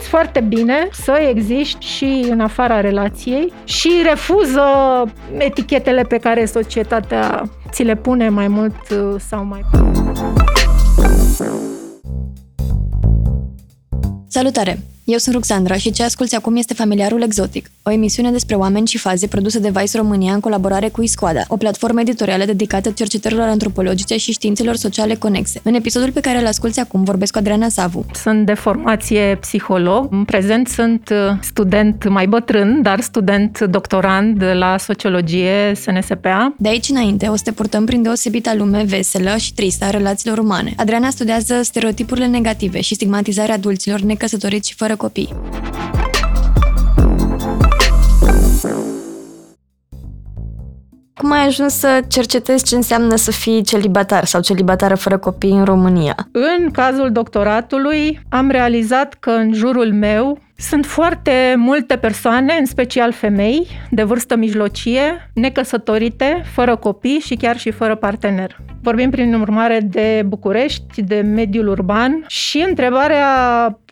poți foarte bine să existi și în afara relației și refuză etichetele pe care societatea ți le pune mai mult uh, sau mai Salutare! Eu sunt Ruxandra și ce asculti acum este Familiarul Exotic, o emisiune despre oameni și faze produsă de Vice România în colaborare cu Iscoada, o platformă editorială dedicată cercetărilor antropologice și științelor sociale conexe. În episodul pe care îl asculti acum vorbesc cu Adriana Savu. Sunt de formație psiholog. În prezent sunt uh, student mai bătrân, dar student doctorand la sociologie SNSPA. De aici înainte o să te purtăm prin deosebita lume veselă și tristă a relațiilor umane. Adriana studiază stereotipurile negative și stigmatizarea adulților necăsătoriți și fără copii. Cum ai ajuns să cercetezi ce înseamnă să fii celibatar sau celibatară fără copii în România? În cazul doctoratului am realizat că în jurul meu sunt foarte multe persoane, în special femei, de vârstă mijlocie, necăsătorite, fără copii și chiar și fără partener. Vorbim prin urmare de București, de mediul urban și întrebarea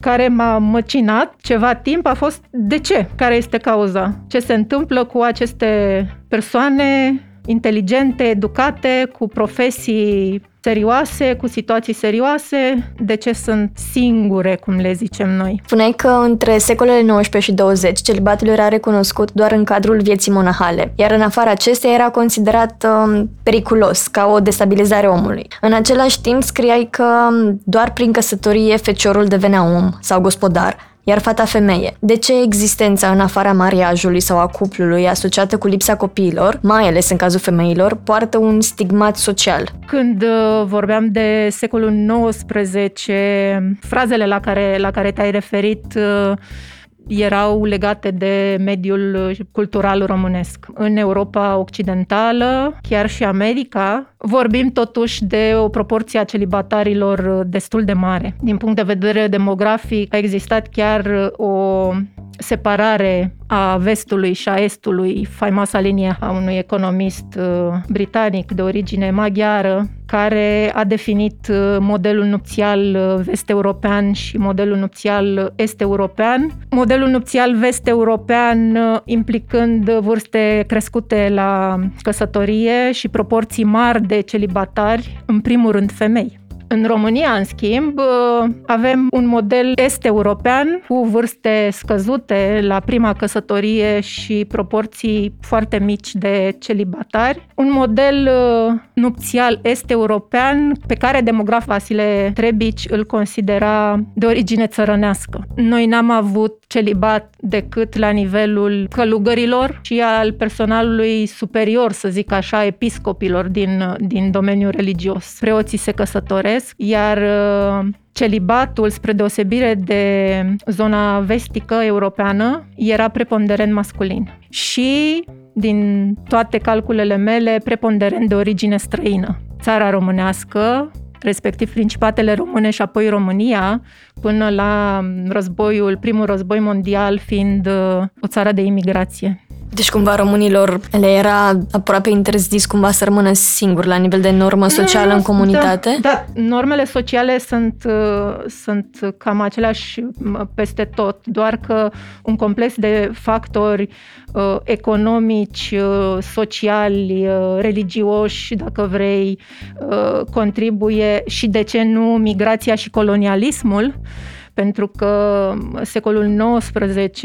care m-a măcinat ceva timp a fost de ce? Care este cauza? Ce se întâmplă cu aceste persoane inteligente, educate, cu profesii serioase, cu situații serioase, de ce sunt singure, cum le zicem noi. Spuneai că între secolele 19 și 20 celibatul era recunoscut doar în cadrul vieții monahale, iar în afara acesteia era considerat um, periculos, ca o destabilizare omului. În același timp scriai că um, doar prin căsătorie feciorul devenea om sau gospodar, iar fata femeie. De ce existența în afara mariajului sau a cuplului asociată cu lipsa copiilor, mai ales în cazul femeilor, poartă un stigmat social? Când uh, vorbeam de secolul XIX, frazele la care, la care te-ai referit uh, erau legate de mediul cultural românesc. În Europa Occidentală, chiar și America, vorbim totuși de o proporție a celibatarilor destul de mare. Din punct de vedere demografic, a existat chiar o separare a vestului și a estului, faimoasa linie a unui economist uh, britanic de origine maghiară, care a definit uh, modelul nupțial uh, vest-european și modelul nupțial est-european. Modelul nupțial vest-european implicând vârste crescute la căsătorie și proporții mari de celibatari, în primul rând femei. În România, în schimb, uh, avem un model est-european cu vârste scăzute la prima căsătorie și proporții foarte mici de celibatari. Un model uh, nupțial est-european pe care demograf Vasile Trebici îl considera de origine țărănească. Noi n-am avut celibat decât la nivelul călugărilor și al personalului superior, să zic așa, episcopilor din, din domeniul religios. Preoții se căsătoresc vorbesc, iar uh, celibatul, spre deosebire de zona vestică europeană, era preponderent masculin. Și, din toate calculele mele, preponderent de origine străină. Țara românească, respectiv Principatele Române și apoi România, până la războiul, primul război mondial fiind uh, o țară de imigrație. Deci cumva românilor le era aproape interzis cumva să rămână singuri la nivel de normă socială în comunitate? Da, da. normele sociale sunt, uh, sunt cam aceleași peste tot, doar că un complex de factori uh, economici, uh, sociali, uh, religioși, dacă vrei, uh, contribuie și de ce nu migrația și colonialismul, pentru că secolul XIX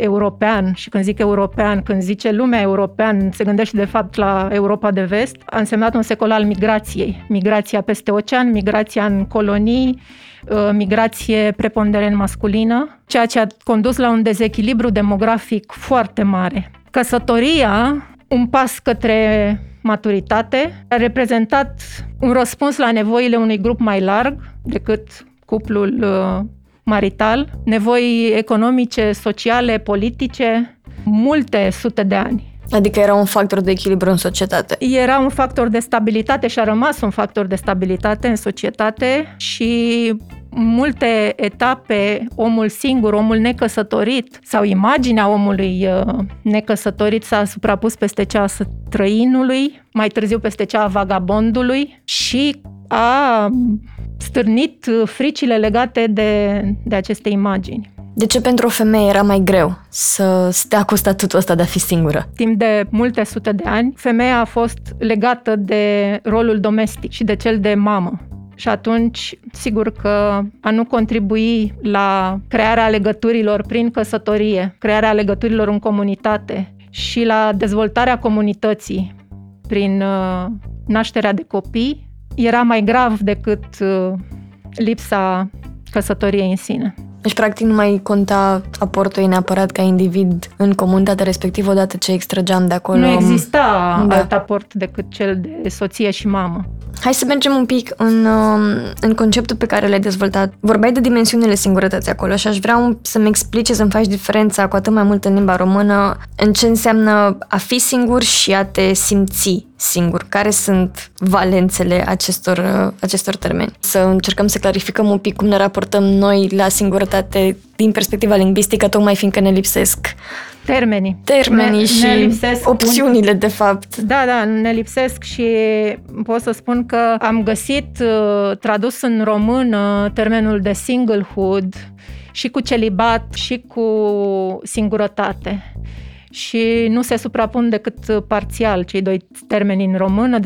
european, și când zic european, când zice lumea european, se gândește de fapt la Europa de vest, a însemnat un secol al migrației. Migrația peste ocean, migrația în colonii, uh, migrație preponderent masculină, ceea ce a condus la un dezechilibru demografic foarte mare. Căsătoria, un pas către maturitate, a reprezentat un răspuns la nevoile unui grup mai larg decât cuplul uh, marital, nevoi economice, sociale, politice, multe sute de ani. Adică era un factor de echilibru în societate. Era un factor de stabilitate și a rămas un factor de stabilitate în societate și multe etape, omul singur, omul necăsătorit sau imaginea omului uh, necăsătorit s-a suprapus peste cea a străinului, mai târziu peste cea a vagabondului și a stârnit uh, fricile legate de, de aceste imagini. De ce pentru o femeie era mai greu să stea cu statutul ăsta de a fi singură? Timp de multe sute de ani, femeia a fost legată de rolul domestic și de cel de mamă. Și atunci, sigur că a nu contribui la crearea legăturilor prin căsătorie, crearea legăturilor în comunitate și la dezvoltarea comunității prin uh, nașterea de copii, era mai grav decât uh, lipsa căsătoriei în sine. Deci, practic, nu mai conta aportul ei neapărat ca individ în comunitatea respectivă odată ce extrageam de acolo. Nu exista da. alt aport decât cel de soție și mamă. Hai să mergem un pic în, um, în conceptul pe care l-ai dezvoltat. Vorbeai de dimensiunile singurătății acolo și aș vrea să-mi explice, să-mi faci diferența cu atât mai mult în limba română în ce înseamnă a fi singur și a te simți singur. Care sunt valențele acestor, uh, acestor termeni? Să încercăm să clarificăm un pic cum ne raportăm noi la singurătate din perspectiva lingvistică, tocmai fiindcă ne lipsesc termenii. Termenii ne, și ne lipsesc opțiunile, un... de fapt. Da, da, ne lipsesc și pot să spun că am găsit uh, tradus în română termenul de singlehood și cu celibat și cu singurătate și nu se suprapun decât parțial cei doi termeni în română,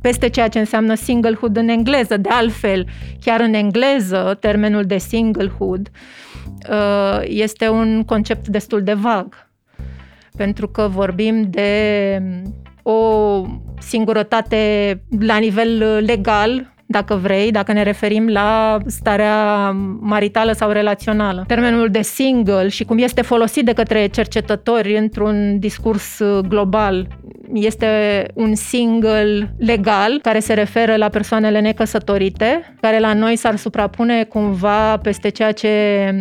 peste ceea ce înseamnă singlehood în engleză. De altfel, chiar în engleză, termenul de singlehood uh, este un concept destul de vag pentru că vorbim de o singurătate la nivel legal, dacă vrei, dacă ne referim la starea maritală sau relațională. Termenul de single și cum este folosit de către cercetători într-un discurs global este un single legal care se referă la persoanele necăsătorite, care la noi s-ar suprapune cumva peste ceea ce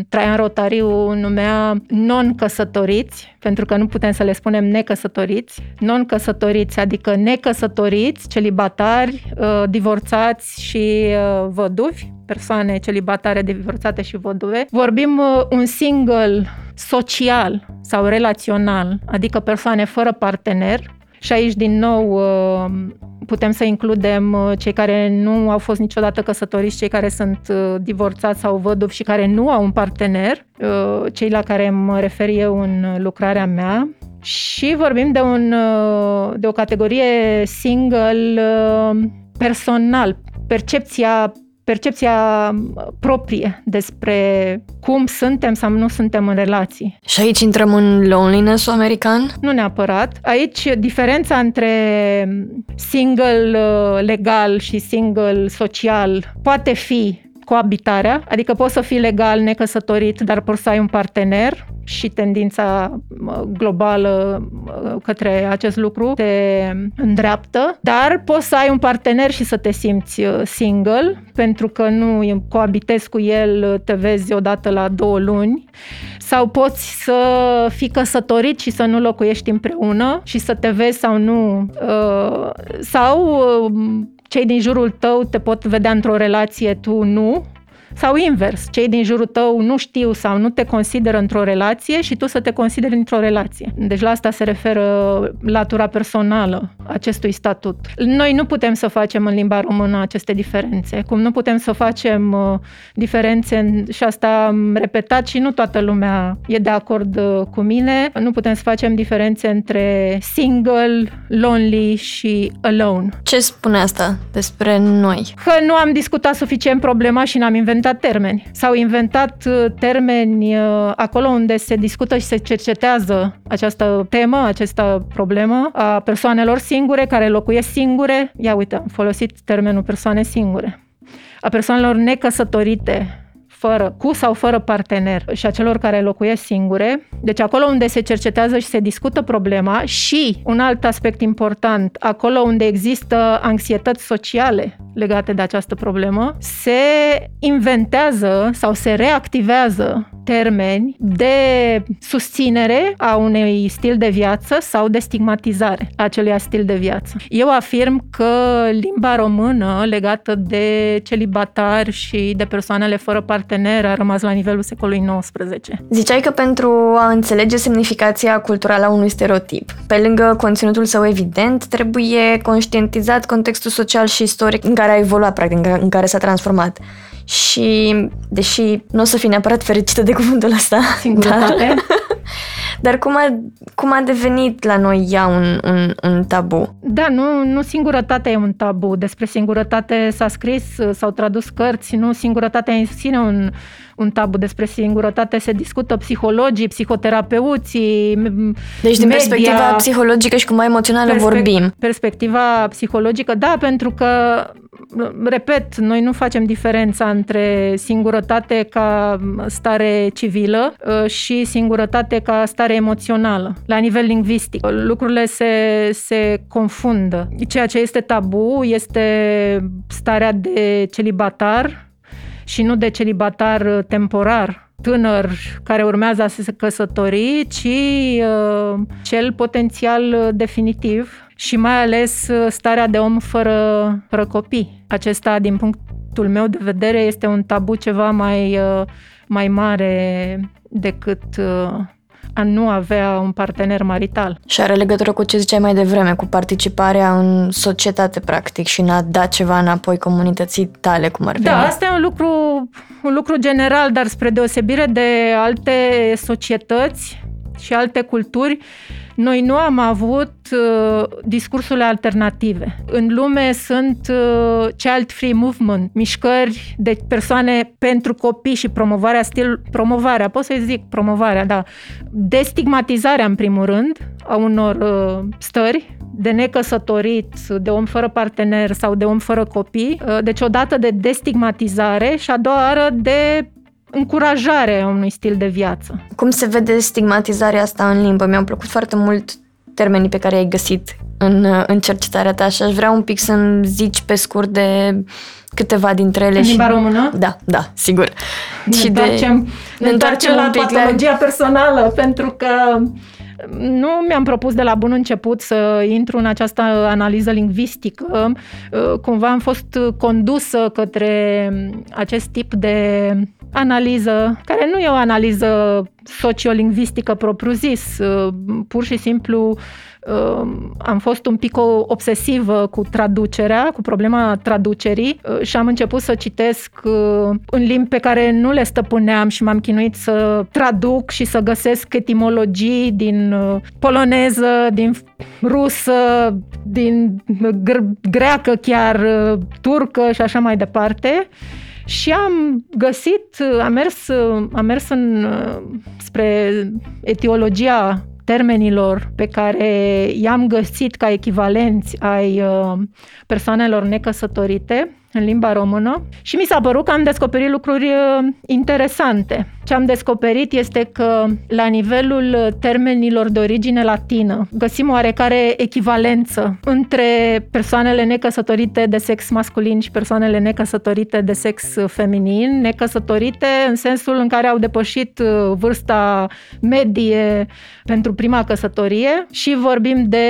Traian Rotariu numea non-căsătoriți, pentru că nu putem să le spunem necăsătoriți, non-căsătoriți, adică necăsătoriți, celibatari, uh, divorțați și uh, văduvi, persoane celibatare, divorțate și văduve. Vorbim uh, un single social sau relațional, adică persoane fără partener, și aici, din nou, putem să includem cei care nu au fost niciodată căsătoriți, cei care sunt divorțați sau văduvi și care nu au un partener, cei la care mă refer eu în lucrarea mea. Și vorbim de, un, de o categorie single personal, percepția percepția proprie despre cum suntem sau nu suntem în relații. Și aici intrăm în loneliness american? Nu neapărat. Aici diferența între single uh, legal și single social poate fi coabitarea, adică poți să fii legal necăsătorit, dar poți să ai un partener și tendința globală către acest lucru te îndreaptă, dar poți să ai un partener și să te simți uh, single, pentru că nu coabitezi cu el, te vezi odată la două luni, sau poți să fii căsătorit și să nu locuiești împreună și să te vezi sau nu, uh, sau uh, cei din jurul tău te pot vedea într-o relație, tu nu, sau invers, cei din jurul tău nu știu sau nu te consideră într-o relație și tu să te consideri într-o relație. Deci la asta se referă latura personală acestui statut. Noi nu putem să facem în limba română aceste diferențe, cum nu putem să facem uh, diferențe, și asta am repetat și nu toată lumea e de acord uh, cu mine, nu putem să facem diferențe între single, lonely și alone. Ce spune asta despre noi? Că nu am discutat suficient problema și n-am inventat inventat termeni. S-au inventat uh, termeni uh, acolo unde se discută și se cercetează această temă, această problemă a persoanelor singure care locuiesc singure. Ia uite, am folosit termenul persoane singure. A persoanelor necăsătorite, fără, cu sau fără partener și a celor care locuiesc singure. Deci acolo unde se cercetează și se discută problema și un alt aspect important, acolo unde există anxietăți sociale legate de această problemă, se inventează sau se reactivează termeni de susținere a unui stil de viață sau de stigmatizare a acelui stil de viață. Eu afirm că limba română legată de celibatari și de persoanele fără partener a rămas la nivelul secolului XIX. Ziceai că pentru a înțelege semnificația culturală a unui stereotip, pe lângă conținutul său evident, trebuie conștientizat contextul social și istoric în care a evoluat, practic, în care s-a transformat. și, deși nu o să fii neapărat fericită de cuvântul ăsta, Singurătate. Dar, dar cum, a, cum a devenit la noi ea un, un, un tabu? Da, nu, nu singurătatea e un tabu. Despre singurătate s-a scris, s-au tradus cărți, nu singurătatea în sine un, un tabu. Despre singurătate se discută psihologii, psihoterapeuții, Deci din media, perspectiva psihologică și cum emoțională perspe- vorbim. Perspectiva psihologică, da, pentru că repet, noi nu facem diferența între singurătate ca stare civilă uh, și singurătate ca stare emoțională, la nivel lingvistic. Lucrurile se, se confundă. Ceea ce este tabu este starea de celibatar și nu de celibatar temporar tânăr care urmează a se căsători, ci uh, cel potențial definitiv și mai ales uh, starea de om fără, fără copii. Acesta, din punctul meu de vedere, este un tabu ceva mai, uh, mai mare decât uh, a nu avea un partener marital. Și are legătură cu ce ziceai mai devreme, cu participarea în societate, practic, și în a da ceva înapoi comunității tale, cum ar fi. Da, asta e un lucru, un lucru general, dar spre deosebire de alte societăți și alte culturi, noi nu am avut uh, discursurile alternative. În lume sunt uh, child free movement, mișcări de persoane pentru copii și promovarea stil, promovarea, pot să zic promovarea, da, destigmatizarea în primul rând a unor uh, stări de necăsătorit, de om fără partener sau de om fără copii. Uh, deci odată de destigmatizare și a doua oară de încurajare a unui stil de viață. Cum se vede stigmatizarea asta în limbă? Mi-au plăcut foarte mult termenii pe care ai găsit în, în cercetarea ta și aș vrea un pic să-mi zici pe scurt de câteva dintre ele. În și... limba română? Da, da, sigur. Ne și întoarcem, de... ne întoarcem la patologia la... personală, pentru că nu mi-am propus de la bun început să intru în această analiză lingvistică. Cumva am fost condusă către acest tip de analiză, care nu e o analiză sociolingvistică propriu-zis, pur și simplu am fost un pic obsesivă cu traducerea, cu problema traducerii și am început să citesc în limbi pe care nu le stăpâneam și m-am chinuit să traduc și să găsesc etimologii din poloneză, din rusă, din greacă chiar, turcă și așa mai departe. Și am găsit, am mers, am mers în, spre etiologia termenilor pe care i-am găsit ca echivalenți ai persoanelor necăsătorite în limba română și mi s-a părut că am descoperit lucruri interesante. Ce am descoperit este că la nivelul termenilor de origine latină găsim oarecare echivalență între persoanele necăsătorite de sex masculin și persoanele necăsătorite de sex feminin, necăsătorite în sensul în care au depășit vârsta medie pentru prima căsătorie și vorbim de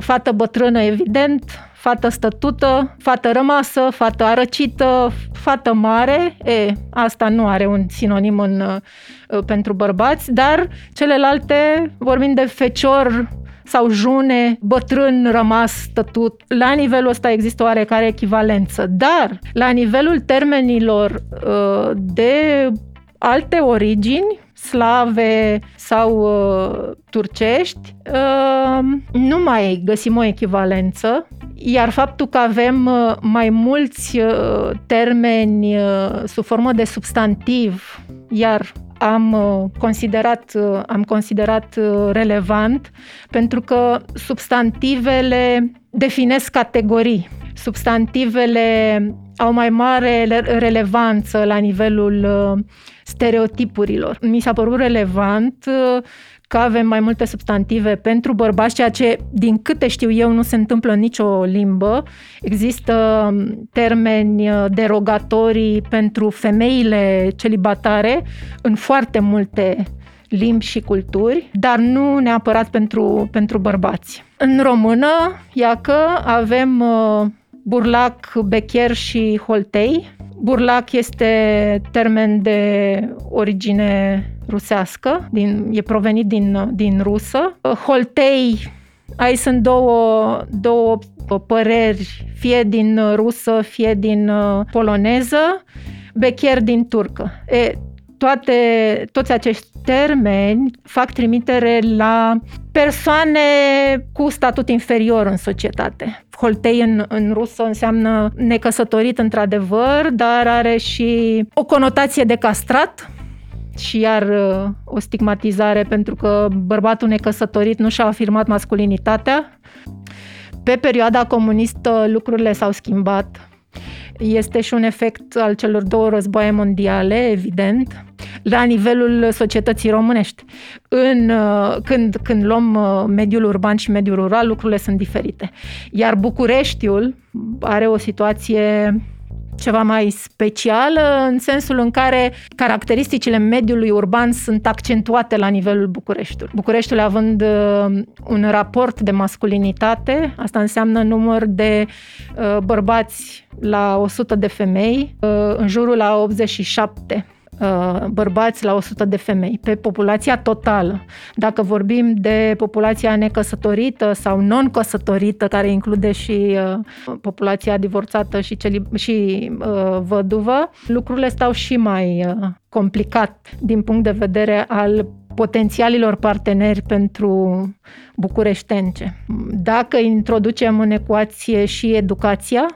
fată bătrână, evident, fată stătută, fată rămasă, fată arăcită, fată mare. E, asta nu are un sinonim în, pentru bărbați, dar celelalte vorbim de fecior sau june, bătrân rămas stătut. La nivelul ăsta există o oarecare echivalență, dar la nivelul termenilor de alte origini, slave sau uh, turcești, uh, nu mai găsim o echivalență, iar faptul că avem uh, mai mulți uh, termeni uh, sub formă de substantiv, iar am considerat, am considerat relevant pentru că substantivele definesc categorii. Substantivele au mai mare relevanță la nivelul stereotipurilor. Mi s-a părut relevant că avem mai multe substantive pentru bărbați, ceea ce, din câte știu eu, nu se întâmplă în nicio limbă. Există termeni derogatorii pentru femeile celibatare în foarte multe limbi și culturi, dar nu neapărat pentru, pentru bărbați. În română, iacă, avem burlac, becher și holtei. Burlac este termen de origine rusească, din, e provenit din, din rusă. Holtei, aici sunt două, două păreri, fie din rusă, fie din poloneză. becher din turcă. E, toate, toți acești termeni fac trimitere la persoane cu statut inferior în societate. Holtei în, în rusă înseamnă necăsătorit într-adevăr, dar are și o conotație de castrat, și iar uh, o stigmatizare pentru că bărbatul necăsătorit nu și-a afirmat masculinitatea. Pe perioada comunistă lucrurile s-au schimbat. Este și un efect al celor două războaie mondiale, evident, la nivelul societății românești. În, uh, când, când luăm uh, mediul urban și mediul rural, lucrurile sunt diferite. Iar Bucureștiul are o situație ceva mai specială, în sensul în care caracteristicile mediului urban sunt accentuate la nivelul Bucureștiului. Bucureștiul având uh, un raport de masculinitate, asta înseamnă număr de uh, bărbați la 100 de femei, uh, în jurul la 87 Uh, bărbați la 100 de femei, pe populația totală. Dacă vorbim de populația necăsătorită sau non-căsătorită, care include și uh, populația divorțată și, celi- și uh, văduvă, lucrurile stau și mai complicat din punct de vedere al potențialilor parteneri pentru bucureștence. Dacă introducem în ecuație și educația,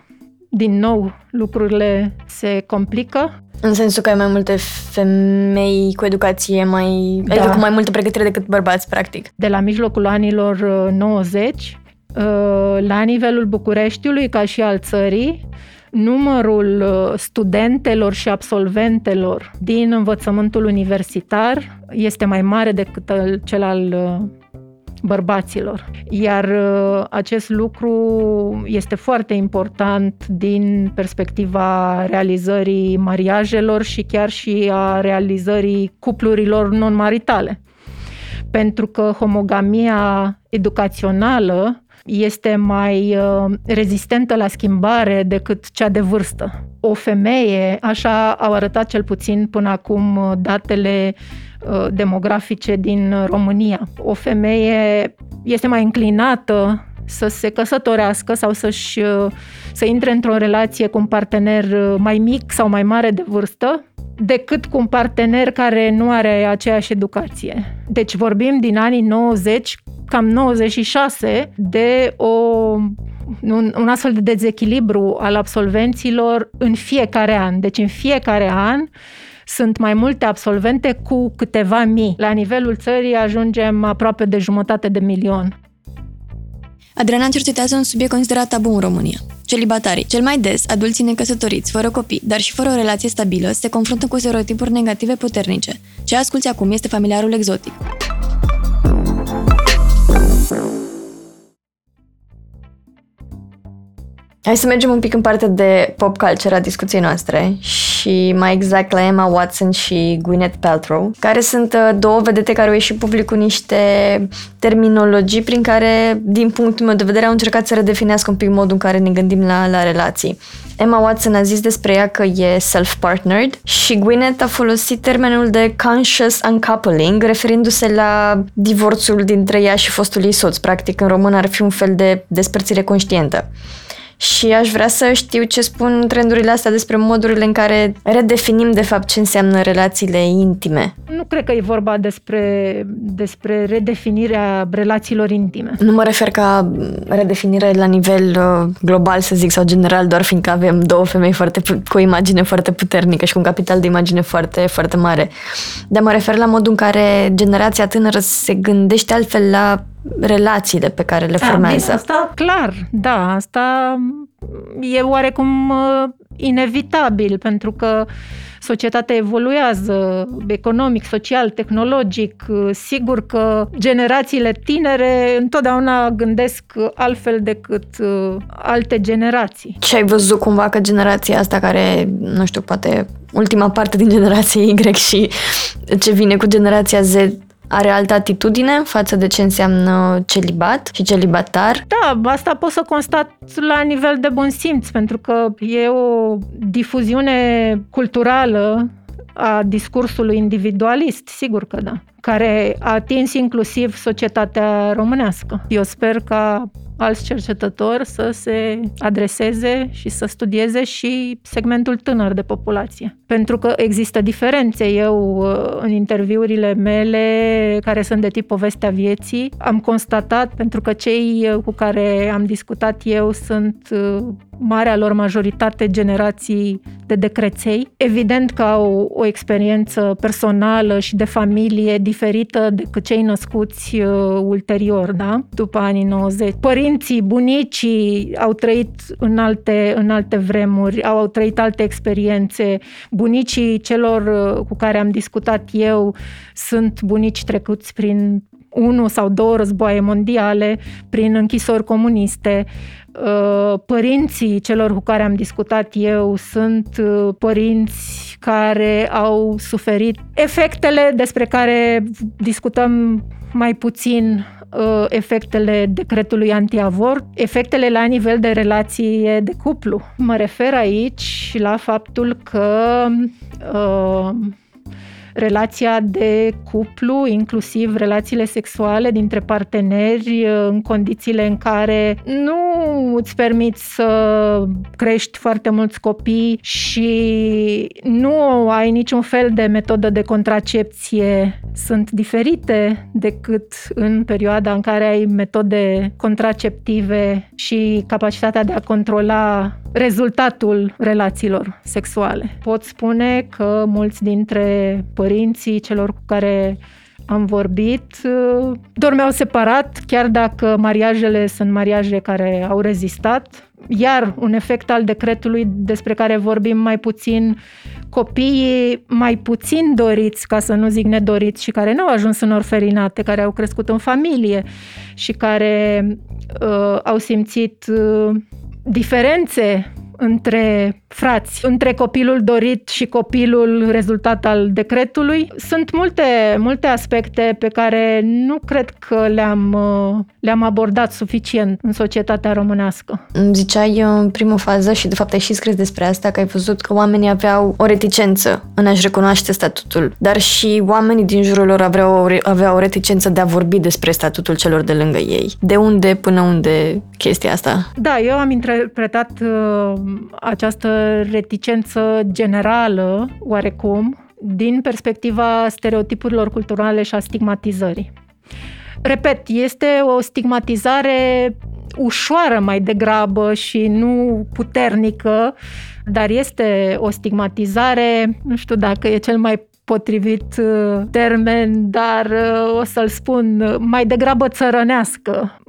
din nou lucrurile se complică. În sensul că ai mai multe femei cu educație mai... Da. Adică cu mai multă pregătire decât bărbați, practic. De la mijlocul anilor 90, uh, uh, la nivelul Bucureștiului, ca și al țării, numărul uh, studentelor și absolventelor din învățământul universitar este mai mare decât cel al bărbaților. Iar uh, acest lucru este foarte important din perspectiva realizării mariajelor și chiar și a realizării cuplurilor non-maritale. Pentru că homogamia educațională este mai uh, rezistentă la schimbare decât cea de vârstă. O femeie, așa au arătat cel puțin până acum uh, datele Uh, demografice din România. O femeie este mai înclinată să se căsătorească sau să-și, uh, să intre într-o relație cu un partener uh, mai mic sau mai mare de vârstă decât cu un partener care nu are aceeași educație. Deci vorbim din anii 90, cam 96, de o, un, un astfel de dezechilibru al absolvenților în fiecare an. Deci în fiecare an sunt mai multe absolvente cu câteva mii. La nivelul țării ajungem aproape de jumătate de milion. Adriana cercetează un subiect considerat tabu în România. Celibatarii, cel mai des, adulții necăsătoriți, fără copii, dar și fără o relație stabilă, se confruntă cu stereotipuri negative puternice. Ce asculți acum este familiarul exotic. Hai să mergem un pic în partea de pop culture a discuției noastre și mai exact la Emma Watson și Gwyneth Paltrow, care sunt uh, două vedete care au ieșit public cu niște terminologii prin care, din punctul meu de vedere, au încercat să redefinească un pic modul în care ne gândim la, la relații. Emma Watson a zis despre ea că e self-partnered și Gwyneth a folosit termenul de conscious uncoupling, referindu-se la divorțul dintre ea și fostul ei soț. Practic, în român ar fi un fel de despărțire conștientă și aș vrea să știu ce spun trendurile astea despre modurile în care redefinim de fapt ce înseamnă relațiile intime. Nu cred că e vorba despre, despre redefinirea relațiilor intime. Nu mă refer ca redefinire la nivel uh, global, să zic, sau general, doar fiindcă avem două femei foarte, cu o imagine foarte puternică și cu un capital de imagine foarte, foarte mare. Dar mă refer la modul în care generația tânără se gândește altfel la relațiile pe care le formează. Da, asta clar, da, asta e oarecum uh, inevitabil, pentru că societatea evoluează economic, social, tehnologic. Sigur că generațiile tinere întotdeauna gândesc altfel decât uh, alte generații. Ce ai văzut cumva că generația asta care, nu știu, poate ultima parte din generația Y și ce vine cu generația Z are altă atitudine față de ce înseamnă celibat și celibatar? Da, asta pot să constat la nivel de bun simț, pentru că e o difuziune culturală a discursului individualist, sigur că da, care a atins inclusiv societatea românească. Eu sper ca alți cercetători să se adreseze și să studieze și segmentul tânăr de populație. Pentru că există diferențe. Eu, uh, în interviurile mele, care sunt de tip povestea vieții, am constatat, pentru că cei uh, cu care am discutat eu sunt uh, marea lor majoritate generații de decreței. Evident că au o experiență personală și de familie diferită decât cei născuți uh, ulterior, da? după anii 90. Părinții, bunicii au trăit în alte, în alte vremuri, au, au trăit alte experiențe. Bunicii celor uh, cu care am discutat eu sunt bunici trecuți prin unu sau două războaie mondiale, prin închisori comuniste. Uh, părinții celor cu care am discutat eu sunt uh, părinți care au suferit efectele despre care discutăm mai puțin uh, efectele decretului antiavort, efectele la nivel de relație de cuplu. Mă refer aici la faptul că uh, relația de cuplu, inclusiv relațiile sexuale dintre parteneri în condițiile în care nu îți permiți să crești foarte mulți copii și nu ai niciun fel de metodă de contracepție sunt diferite decât în perioada în care ai metode contraceptive și capacitatea de a controla rezultatul relațiilor sexuale. Pot spune că mulți dintre părinții celor cu care am vorbit uh, dormeau separat, chiar dacă mariajele sunt mariaje care au rezistat. Iar un efect al decretului despre care vorbim mai puțin, copiii mai puțin doriți, ca să nu zic nedoriți, și care nu au ajuns în orfelinate, care au crescut în familie și care uh, au simțit uh, diferențe între frați, între copilul dorit și copilul rezultat al decretului. Sunt multe, multe aspecte pe care nu cred că le-am, le-am abordat suficient în societatea românească. Ziceai în primă fază și de fapt ai și scris despre asta că ai văzut că oamenii aveau o reticență în a-și recunoaște statutul, dar și oamenii din jurul lor aveau, aveau o reticență de a vorbi despre statutul celor de lângă ei. De unde până unde chestia asta? Da, eu am interpretat uh, această reticență generală, oarecum, din perspectiva stereotipurilor culturale și a stigmatizării. Repet, este o stigmatizare ușoară mai degrabă și nu puternică, dar este o stigmatizare, nu știu dacă e cel mai potrivit uh, termen, dar uh, o să-l spun uh, mai degrabă țărănească,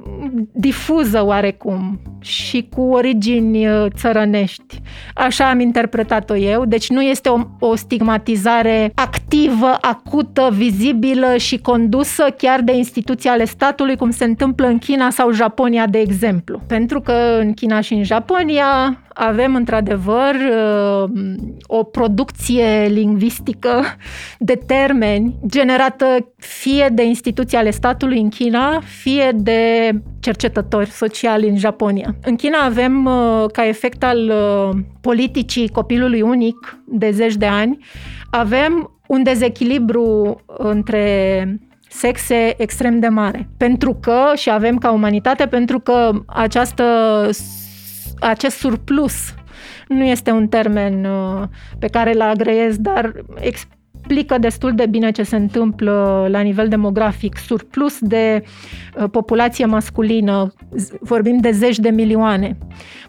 difuză oarecum și cu origini țărănești. Așa am interpretat-o eu, deci nu este o, o stigmatizare activă, acută, vizibilă și condusă chiar de instituții ale statului, cum se întâmplă în China sau Japonia, de exemplu. Pentru că în China și în Japonia avem într-adevăr uh, o producție lingvistică de termeni generată fie de instituții ale statului în China, fie de cercetători sociali în Japonia. În China avem, uh, ca efect al uh, politicii copilului unic de zeci de ani, avem un dezechilibru între sexe extrem de mare. Pentru că, și avem ca umanitate, pentru că această acest surplus nu este un termen uh, pe care îl agreiez, dar explică destul de bine ce se întâmplă la nivel demografic. Surplus de uh, populație masculină, vorbim de zeci de milioane.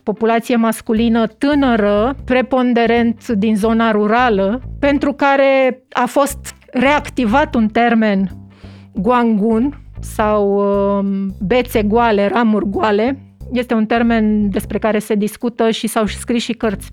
Populație masculină tânără, preponderent din zona rurală, pentru care a fost reactivat un termen guangun sau uh, bețe goale, ramuri goale, este un termen despre care se discută și s-au scris și cărți.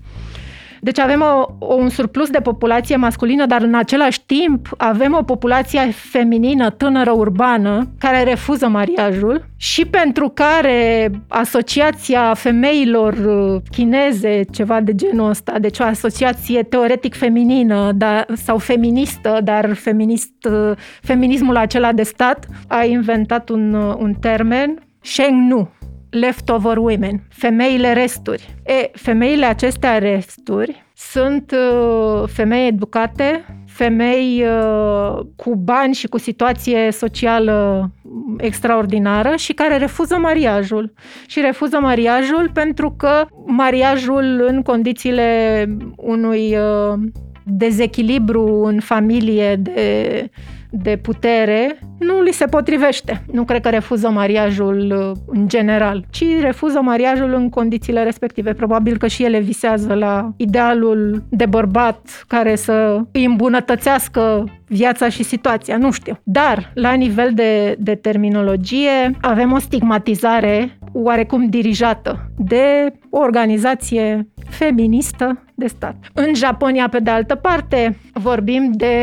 Deci avem o, un surplus de populație masculină, dar în același timp avem o populație feminină, tânără, urbană, care refuză mariajul și pentru care Asociația Femeilor uh, Chineze, ceva de genul ăsta, deci o asociație teoretic feminină dar, sau feministă, dar feminist, uh, feminismul acela de stat, a inventat un, uh, un termen, Sheng Nu, leftover women, femeile resturi. E, femeile acestea resturi sunt uh, femei educate, femei uh, cu bani și cu situație socială extraordinară și care refuză mariajul. Și refuză mariajul pentru că mariajul în condițiile unui uh, dezechilibru în familie de de putere nu li se potrivește. Nu cred că refuză mariajul uh, în general, ci refuză mariajul în condițiile respective. Probabil că și ele visează la idealul de bărbat care să îi îmbunătățească viața și situația, nu știu. Dar, la nivel de, de terminologie, avem o stigmatizare oarecum dirijată de o organizație feministă de stat. În Japonia, pe de altă parte, vorbim de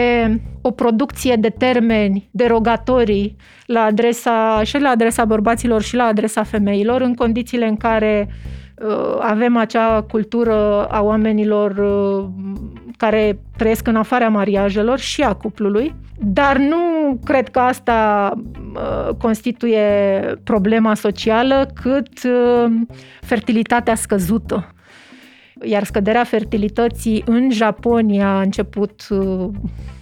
o producție de termeni derogatorii la adresa, și la adresa bărbaților și la adresa femeilor, în condițiile în care uh, avem acea cultură a oamenilor uh, care trăiesc în afara mariajelor și a cuplului, dar nu cred că asta uh, constituie problema socială, cât uh, fertilitatea scăzută. Iar scăderea fertilității în Japonia a început uh,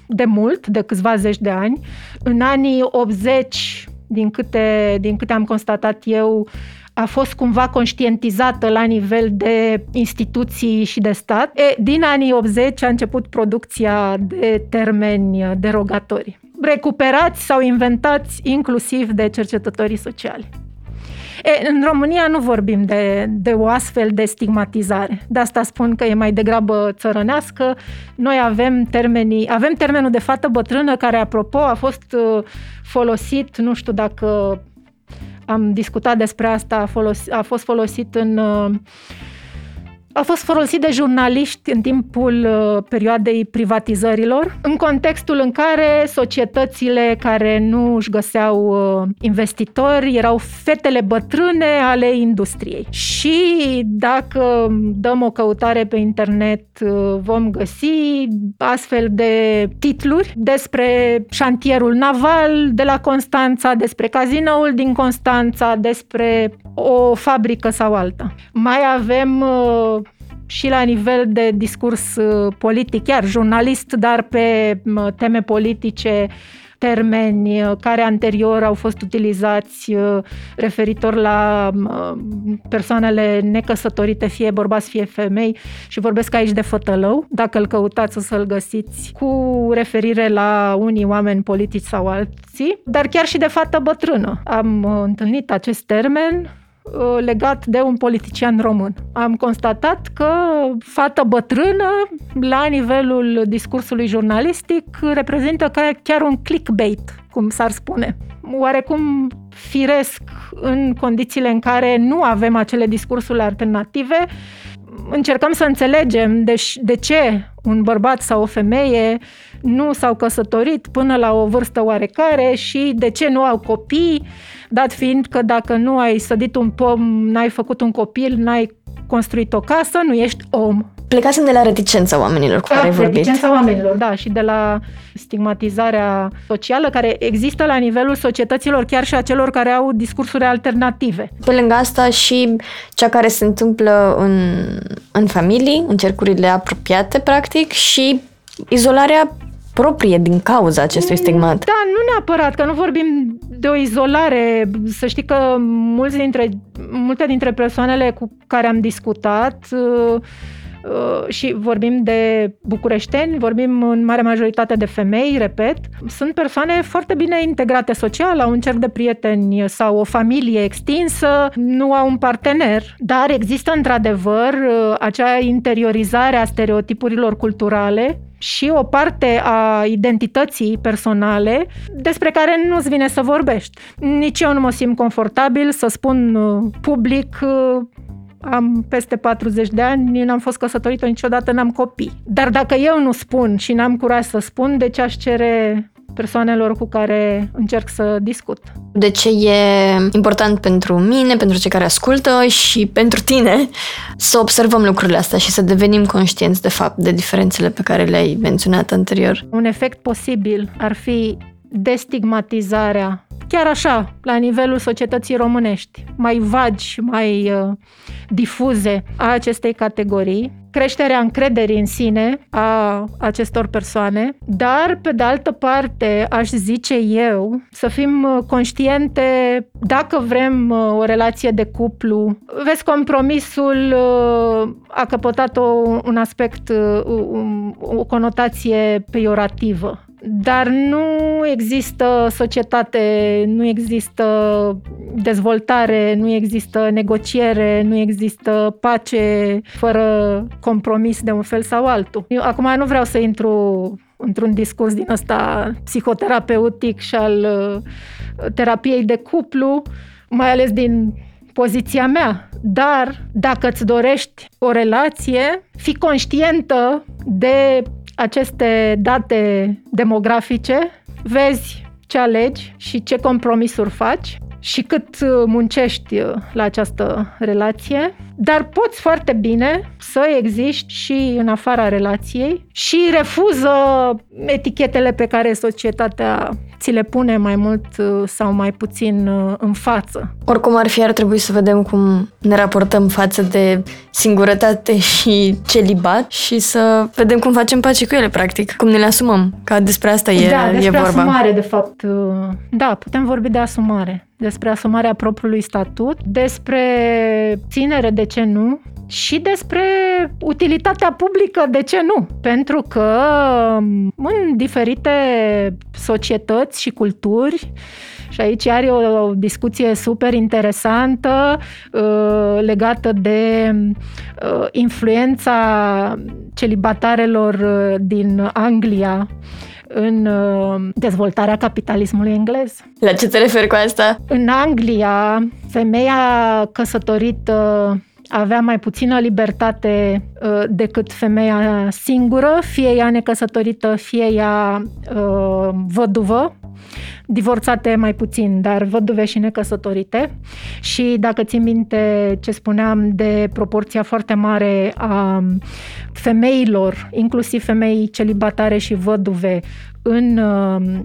de mult, de câțiva zeci de ani. În anii 80, din câte, din câte am constatat eu, a fost cumva conștientizată la nivel de instituții și de stat. E, din anii 80 a început producția de termeni derogatori, recuperați sau inventați inclusiv de cercetătorii sociali. E, în România nu vorbim de, de o astfel de stigmatizare. De asta spun că e mai degrabă țărănească. Noi avem termenii, avem termenul de fată bătrână care, apropo, a fost uh, folosit, nu știu dacă am discutat despre asta, a, folos, a fost folosit în uh, a fost folosit de jurnaliști în timpul uh, perioadei privatizărilor, în contextul în care societățile care nu își găseau uh, investitori erau fetele bătrâne ale industriei. Și dacă dăm o căutare pe internet, uh, vom găsi astfel de titluri despre șantierul naval de la Constanța, despre cazinoul din Constanța, despre o fabrică sau alta. Mai avem și la nivel de discurs uh, politic, chiar jurnalist, dar pe teme politice, termeni uh, care anterior au fost utilizați uh, referitor la persoanele necăsătorite, fie bărbați, fie femei. Și vorbesc aici de fătălău, dacă îl căutați o să-l găsiți cu referire la unii oameni politici sau alții, dar chiar și de fată bătrână. Am întâlnit acest termen. Uh, legat de un politician român. Am constatat că fată bătrână, la nivelul discursului jurnalistic, reprezintă chiar un clickbait, cum s-ar spune. Oarecum firesc în condițiile în care nu avem acele discursuri alternative, încercăm să înțelegem de, de ce un bărbat sau o femeie nu s-au căsătorit până la o vârstă oarecare și de ce nu au copii, dat fiind că dacă nu ai sădit un pom, n-ai făcut un copil, n-ai construit o casă, nu ești om. Plecasem de la reticența oamenilor cu da, care ai vorbit. Reticența oamenilor, da, și de la stigmatizarea socială care există la nivelul societăților, chiar și a celor care au discursuri alternative. Pe lângă asta și cea care se întâmplă în, în familii, în cercurile apropiate, practic, și izolarea proprie din cauza acestui stigmat. Da, nu neapărat, că nu vorbim de o izolare. Să știi că mulți dintre, multe dintre persoanele cu care am discutat uh, uh, și vorbim de bucureșteni, vorbim în mare majoritate de femei, repet, sunt persoane foarte bine integrate social, au un cerc de prieteni sau o familie extinsă, nu au un partener, dar există într-adevăr uh, acea interiorizare a stereotipurilor culturale și o parte a identității personale despre care nu-ți vine să vorbești. Nici eu nu mă simt confortabil să spun uh, public uh, am peste 40 de ani, n-am fost căsătorită niciodată, n-am copii. Dar dacă eu nu spun și n-am curaj să spun, de ce aș cere persoanelor cu care încerc să discut. De ce e important pentru mine, pentru cei care ascultă și pentru tine să observăm lucrurile astea și să devenim conștienți de fapt de diferențele pe care le-ai menționat anterior. Un efect posibil ar fi destigmatizarea chiar așa, la nivelul societății românești, mai vagi, mai uh, difuze a acestei categorii, creșterea încrederii în sine a acestor persoane, dar, pe de altă parte, aș zice eu, să fim uh, conștiente dacă vrem uh, o relație de cuplu. Vezi, compromisul uh, a căpătat o, un aspect, o conotație peiorativă dar nu există societate, nu există dezvoltare, nu există negociere, nu există pace fără compromis de un fel sau altul. Eu acum nu vreau să intru într-un discurs din ăsta psihoterapeutic și al uh, terapiei de cuplu, mai ales din poziția mea. Dar dacă îți dorești o relație, fi conștientă de aceste date demografice, vezi ce alegi și ce compromisuri faci și cât muncești la această relație, dar poți foarte bine să existi și în afara relației și refuză etichetele pe care societatea ți le pune mai mult uh, sau mai puțin uh, în față. Oricum ar fi, ar trebui să vedem cum ne raportăm față de singurătate și celibat și să vedem cum facem pace cu ele, practic, cum ne le asumăm, că despre asta e, da, despre e vorba. asumare, de fapt. Uh, da, putem vorbi de asumare, despre asumarea propriului statut, despre ținere, de ce nu, și despre utilitatea publică, de ce nu? Pentru că um, în diferite societăți și culturi, și aici are o discuție super interesantă uh, legată de uh, influența celibatarelor uh, din Anglia în dezvoltarea capitalismului englez. La ce te referi cu asta? În Anglia, femeia căsătorită avea mai puțină libertate uh, decât femeia singură, fie ea necăsătorită, fie ea uh, văduvă, divorțate mai puțin, dar văduve și necăsătorite. Și dacă țin minte ce spuneam de proporția foarte mare a femeilor, inclusiv femei celibatare și văduve, în uh,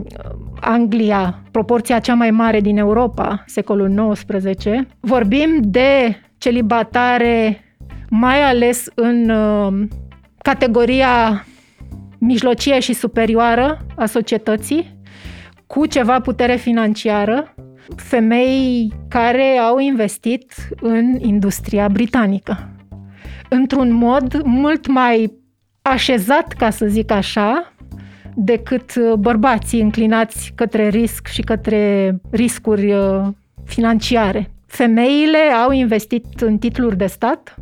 Anglia, proporția cea mai mare din Europa, secolul XIX, vorbim de celibatare, mai ales în uh, categoria mijlocie și superioară a societății, cu ceva putere financiară, femei care au investit în industria britanică. Într-un mod mult mai așezat, ca să zic așa, decât bărbații înclinați către risc și către riscuri uh, financiare. Femeile au investit în titluri de stat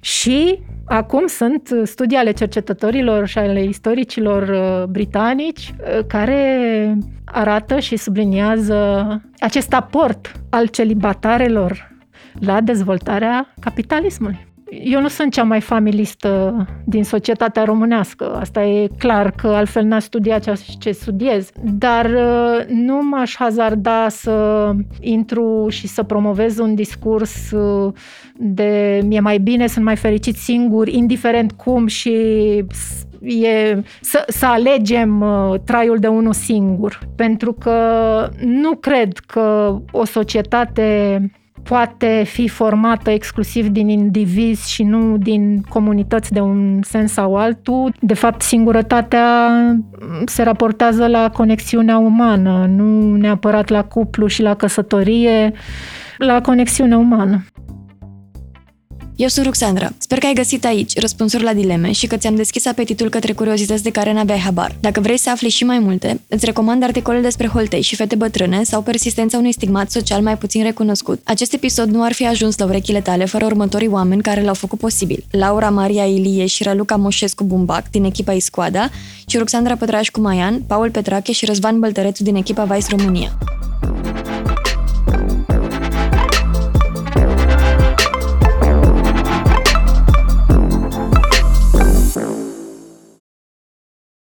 și acum sunt studii ale cercetătorilor și ale istoricilor uh, britanici uh, care arată și subliniază acest aport al celibatarelor la dezvoltarea capitalismului eu nu sunt cea mai familistă din societatea românească. Asta e clar că altfel n-aș studia ceea ce studiez. Dar uh, nu m-aș hazarda să intru și să promovez un discurs uh, de mi-e mai bine, sunt mai fericit singur, indiferent cum și e să, să alegem uh, traiul de unul singur. Pentru că nu cred că o societate poate fi formată exclusiv din indivizi și nu din comunități de un sens sau altul. De fapt, singurătatea se raportează la conexiunea umană, nu neapărat la cuplu și la căsătorie, la conexiunea umană. Eu sunt Ruxandra. Sper că ai găsit aici răspunsuri la dileme și că ți-am deschis apetitul către curiozități de care n-aveai habar. Dacă vrei să afli și mai multe, îți recomand articole despre holtei și fete bătrâne sau persistența unui stigmat social mai puțin recunoscut. Acest episod nu ar fi ajuns la urechile tale fără următorii oameni care l-au făcut posibil. Laura Maria Ilie și Raluca Moșescu Bumbac din echipa Iscoada și Ruxandra Pătrașcu Maian, Paul Petrache și Răzvan Băltărețu din echipa Vice România.